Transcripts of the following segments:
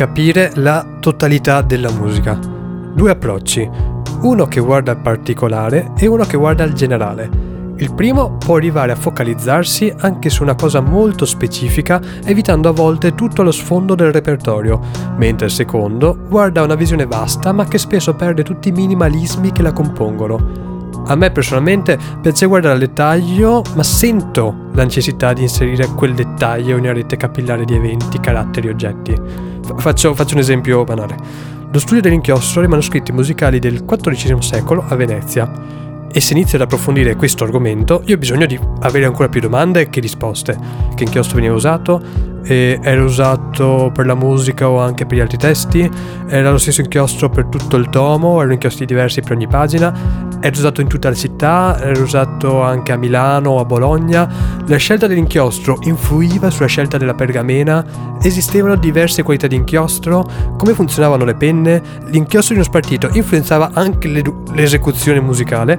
capire la totalità della musica. Due approcci, uno che guarda al particolare e uno che guarda al generale. Il primo può arrivare a focalizzarsi anche su una cosa molto specifica, evitando a volte tutto lo sfondo del repertorio, mentre il secondo guarda una visione vasta ma che spesso perde tutti i minimalismi che la compongono. A me personalmente piace guardare al dettaglio, ma sento la necessità di inserire quel dettaglio in una rete capillare di eventi, caratteri, oggetti. Faccio, faccio un esempio banale. Lo studio dell'inchiostro dei manoscritti musicali del XIV secolo a Venezia e se inizio ad approfondire questo argomento, io ho bisogno di avere ancora più domande che risposte. Che inchiostro veniva usato? Era usato per la musica o anche per gli altri testi? Era lo stesso inchiostro per tutto il tomo? Erano inchiostri diversi per ogni pagina? Era usato in tutta la città? Era usato anche a Milano o a Bologna? La scelta dell'inchiostro influiva sulla scelta della pergamena? Esistevano diverse qualità di inchiostro? Come funzionavano le penne? L'inchiostro di uno spartito influenzava anche l'esecuzione musicale?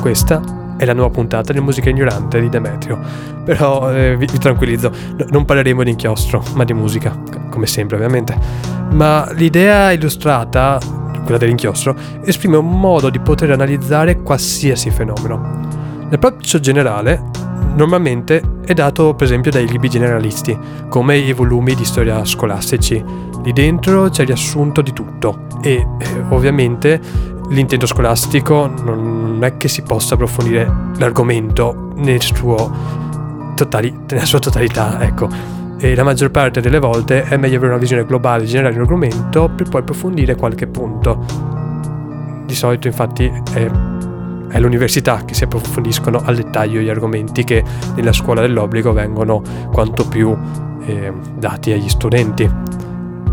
Questa è la nuova puntata di Musica Ignorante di Demetrio. Però eh, vi, vi, tranquillizzo, no, non parleremo di inchiostro, ma di musica, come sempre ovviamente. Ma l'idea illustrata, quella dell'inchiostro, esprime un modo di poter analizzare qualsiasi fenomeno. L'approccio generale normalmente è dato per esempio dai libri generalisti, come i volumi di storia scolastici. Lì dentro c'è riassunto di tutto e eh, ovviamente l'intento scolastico non è che si possa approfondire l'argomento nel totali- nella sua totalità, ecco. E la maggior parte delle volte è meglio avere una visione globale generale dell'argomento per poi approfondire qualche punto. Di solito infatti è, è l'università che si approfondiscono al dettaglio gli argomenti che nella scuola dell'obbligo vengono quanto più eh, dati agli studenti.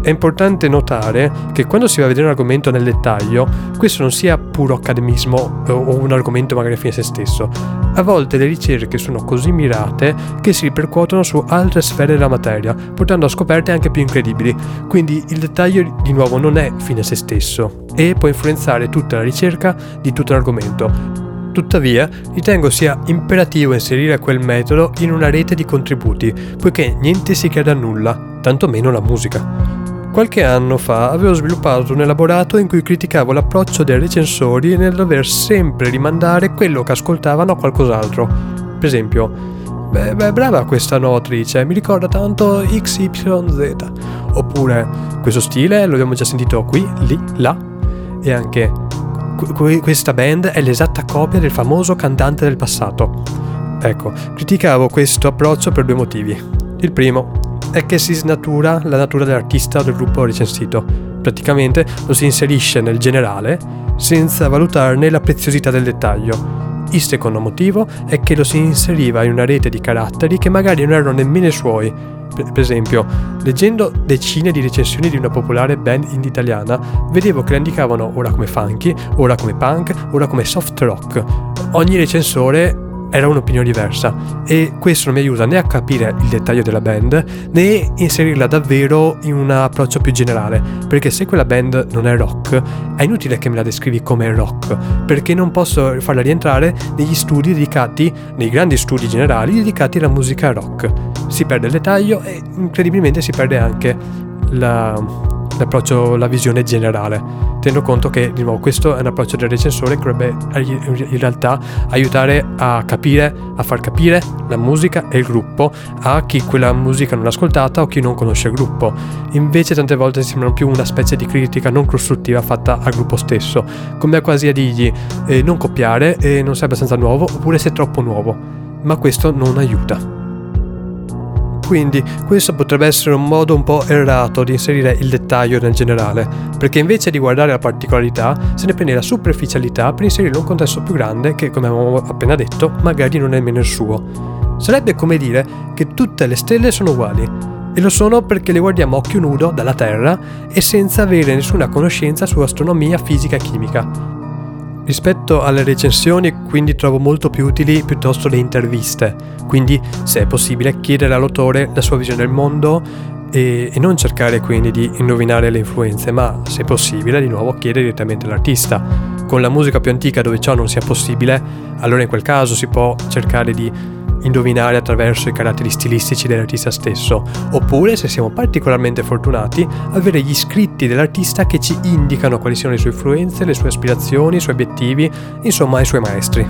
È importante notare che quando si va a vedere un argomento nel dettaglio, questo non sia puro accademismo o un argomento magari fine a se stesso. A volte le ricerche sono così mirate che si ripercuotono su altre sfere della materia, portando a scoperte anche più incredibili. Quindi il dettaglio di nuovo non è fine a se stesso e può influenzare tutta la ricerca di tutto l'argomento. Tuttavia, ritengo sia imperativo inserire quel metodo in una rete di contributi, poiché niente si chiede a nulla, tantomeno la musica. Qualche anno fa avevo sviluppato un elaborato in cui criticavo l'approccio dei recensori nel dover sempre rimandare quello che ascoltavano a qualcos'altro. Per esempio, beh, beh, brava questa nuova attrice, mi ricorda tanto XYZ. Oppure, questo stile lo abbiamo già sentito qui, lì, là. E anche, questa band è l'esatta copia del famoso cantante del passato. Ecco, criticavo questo approccio per due motivi. Il primo, è che si snatura la natura dell'artista o del gruppo recensito. Praticamente lo si inserisce nel generale senza valutarne la preziosità del dettaglio. Il secondo motivo è che lo si inseriva in una rete di caratteri che magari non erano nemmeno i suoi. Per esempio, leggendo decine di recensioni di una popolare band indie italiana, vedevo che la indicavano ora come funky, ora come punk, ora come soft rock. Ogni recensore era un'opinione diversa. E questo non mi aiuta né a capire il dettaglio della band né inserirla davvero in un approccio più generale. Perché se quella band non è rock è inutile che me la descrivi come rock perché non posso farla rientrare negli studi dedicati nei grandi studi generali dedicati alla musica rock. Si perde il dettaglio e incredibilmente si perde anche la l'approccio, la visione generale, tenendo conto che di nuovo questo è un approccio del recensore che dovrebbe in realtà aiutare a capire, a far capire la musica e il gruppo a chi quella musica non ha ascoltata o chi non conosce il gruppo. Invece tante volte sembrano più una specie di critica non costruttiva fatta al gruppo stesso, come quasi a dirgli eh, non copiare, eh, non sei abbastanza nuovo oppure sei troppo nuovo, ma questo non aiuta. Quindi questo potrebbe essere un modo un po' errato di inserire il dettaglio nel generale, perché invece di guardare la particolarità se ne prende la superficialità per inserirlo in un contesto più grande che, come abbiamo appena detto, magari non è nemmeno il suo. Sarebbe come dire che tutte le stelle sono uguali, e lo sono perché le guardiamo a occhio nudo dalla Terra e senza avere nessuna conoscenza su astronomia, fisica e chimica. Rispetto alle recensioni quindi trovo molto più utili piuttosto le interviste, quindi se è possibile chiedere all'autore la sua visione del mondo e, e, non cercare quindi di indovinare le influenze, ma se possibile di nuovo chiedere direttamente all'artista. Con la musica più antica dove ciò non sia possibile, allora in quel caso si può cercare di indovinare attraverso i caratteri stilistici dell'artista stesso, oppure, se siamo particolarmente fortunati, avere gli scritti dell'artista che ci indicano quali siano le sue influenze, le sue aspirazioni, i suoi obiettivi, insomma i suoi maestri.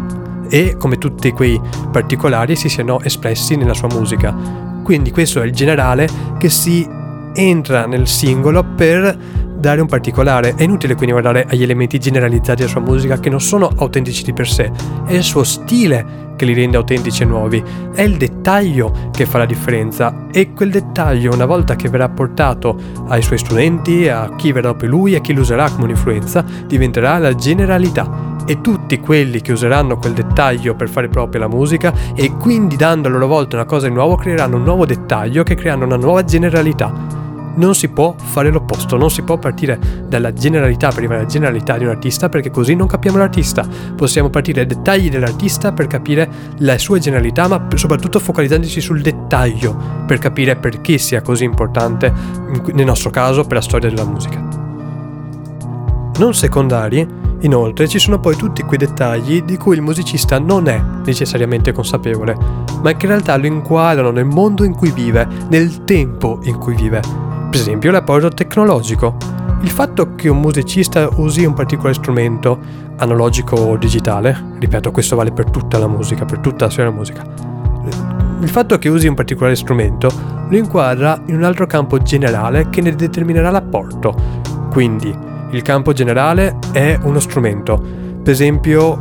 E come tutti quei particolari si siano espressi nella sua musica. Quindi questo è il generale che si entra nel singolo per dare un particolare. È inutile quindi guardare agli elementi generalizzati della sua musica che non sono autentici di per sé, è il suo stile che li rende autentici e nuovi, è il dettaglio che fa la differenza. E quel dettaglio una volta che verrà portato ai suoi studenti, a chi verrà dopo lui, a chi lo userà come un'influenza, diventerà la generalità. E tutti quelli che useranno quel dettaglio per fare propria la musica e quindi dando a loro volta una cosa di nuovo creeranno un nuovo dettaglio che creano una nuova generalità non si può fare l'opposto, non si può partire dalla generalità per arrivare alla generalità di un artista perché così non capiamo l'artista. Possiamo partire dai dettagli dell'artista per capire la sua generalità, ma soprattutto focalizzandoci sul dettaglio per capire perché sia così importante, nel nostro caso, per la storia della musica. Non secondari, inoltre, ci sono poi tutti quei dettagli di cui il musicista non è necessariamente consapevole, ma che in realtà lo inquadrano nel mondo in cui vive, nel tempo in cui vive per esempio l'appoggio tecnologico. Il fatto che un musicista usi un particolare strumento, analogico o digitale, ripeto, questo vale per tutta la musica, per tutta la storia della musica. Il fatto che usi un particolare strumento lo inquadra in un altro campo generale che ne determinerà l'apporto. Quindi, il campo generale è uno strumento. Per esempio,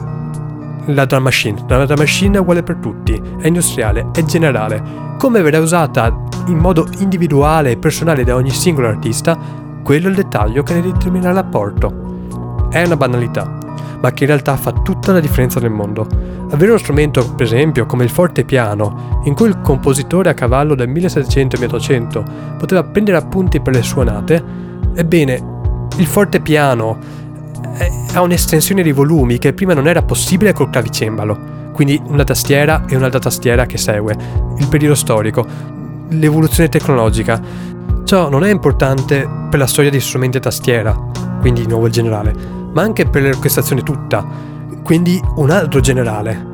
la drum machine. La drum machine è uguale per tutti, è industriale, è generale. Come verrà usata in modo individuale e personale da ogni singolo artista, quello è il dettaglio che ne determina l'apporto. È una banalità, ma che in realtà fa tutta la differenza nel mondo. Avere uno strumento, per esempio, come il fortepiano, in cui il compositore a cavallo del 1700 e 1800 poteva prendere appunti per le suonate, ebbene, il fortepiano ha un'estensione di volumi che prima non era possibile col clavicembalo. Quindi una tastiera e un'altra tastiera che segue. Il periodo storico l'evoluzione tecnologica. Ciò non è importante per la storia dei strumenti a tastiera, quindi di nuovo il generale, ma anche per l'orchestrazione tutta, quindi un altro generale,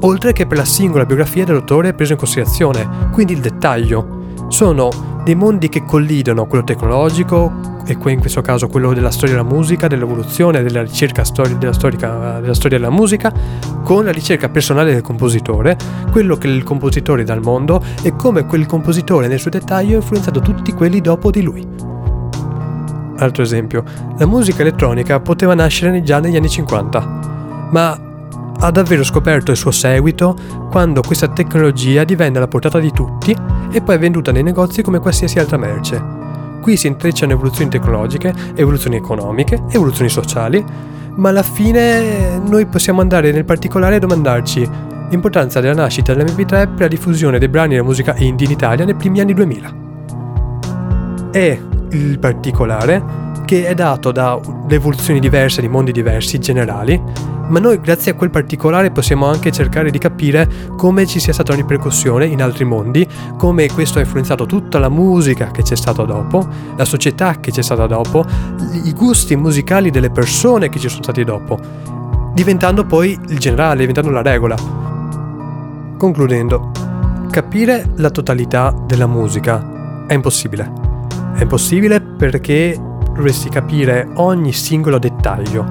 oltre che per la singola biografia dell'autore preso in considerazione, quindi il dettaglio. Sono dei mondi che collidono quello tecnologico, e in questo caso quello della storia della musica, dell'evoluzione, della ricerca stori- della, storica, della storia della musica, con la ricerca personale del compositore, quello che il compositore dà al mondo e come quel compositore nel suo dettaglio ha influenzato tutti quelli dopo di lui. Altro esempio, la musica elettronica poteva nascere già negli anni 50, ma ha davvero scoperto il suo seguito quando questa tecnologia divenne alla portata di tutti e poi è venduta nei negozi come qualsiasi altra merce. Qui si intrecciano evoluzioni tecnologiche, evoluzioni economiche, evoluzioni sociali, ma alla fine noi possiamo andare nel particolare a domandarci l'importanza della nascita dell'MP3 per la diffusione dei brani della musica indie in Italia nei primi anni 2000. E il particolare che è dato da evoluzioni diverse di mondi diversi generali, ma noi grazie a quel particolare possiamo anche cercare di capire come ci sia stata una ripercussione in altri mondi, come questo ha influenzato tutta la musica che c'è stata dopo, la società che c'è stata dopo, i gusti musicali delle persone che ci sono stati dopo, diventando poi il generale, diventando la regola. Concludendo, capire la totalità della musica è impossibile. È impossibile perché dovresti capire ogni singolo dettaglio.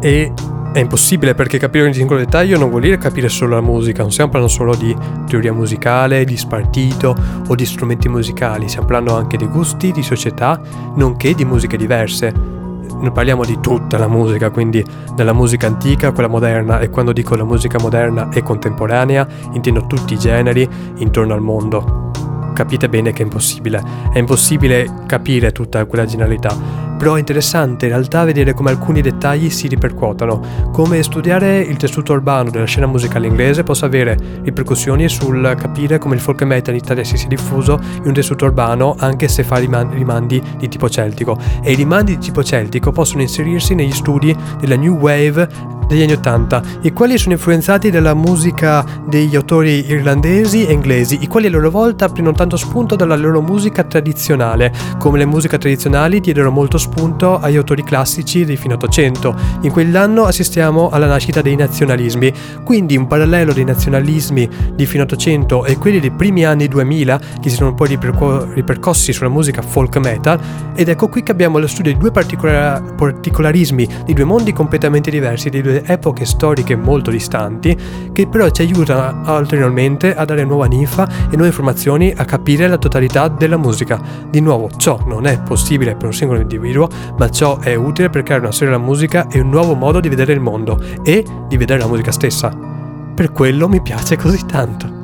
E è impossibile perché capire ogni singolo dettaglio non vuol dire capire solo la musica, non stiamo parlando solo di teoria musicale, di spartito o di strumenti musicali, stiamo parlando anche di gusti, di società, nonché di musiche diverse. Noi parliamo di tutta la musica, quindi dalla musica antica a quella moderna e quando dico la musica moderna e contemporanea intendo tutti i generi intorno al mondo capite bene che è impossibile. È impossibile capire tutta quella generalità. Però è interessante in realtà vedere come alcuni dettagli si ripercuotono, come studiare il tessuto urbano della scena musicale inglese possa avere ripercussioni sul capire come il folk metal in Italia si sia diffuso in un tessuto urbano anche se fa rimandi di tipo celtico. E i rimandi di tipo celtico possono inserirsi negli studi della New Wave degli anni 80, i quali sono influenzati dalla musica degli autori irlandesi e inglesi, i quali a loro volta prendono tanto spunto dalla loro musica tradizionale, come le musiche tradizionali diedero molto spunto agli autori classici di fine 800. In quell'anno assistiamo alla nascita dei nazionalismi, quindi un parallelo dei nazionalismi di fine 800 e quelli dei primi anni 2000 che si sono poi riperco- ripercossi sulla musica folk metal ed ecco qui che abbiamo lo studio di due particolar- particolarismi di due mondi completamente diversi, di due epoche storiche molto distanti che però ci aiutano ulteriormente a dare nuova ninfa e nuove informazioni a capire la totalità della musica. Di nuovo, ciò non è possibile per un singolo individuo, ma ciò è utile per creare una storia della musica e un nuovo modo di vedere il mondo e di vedere la musica stessa. Per quello mi piace così tanto.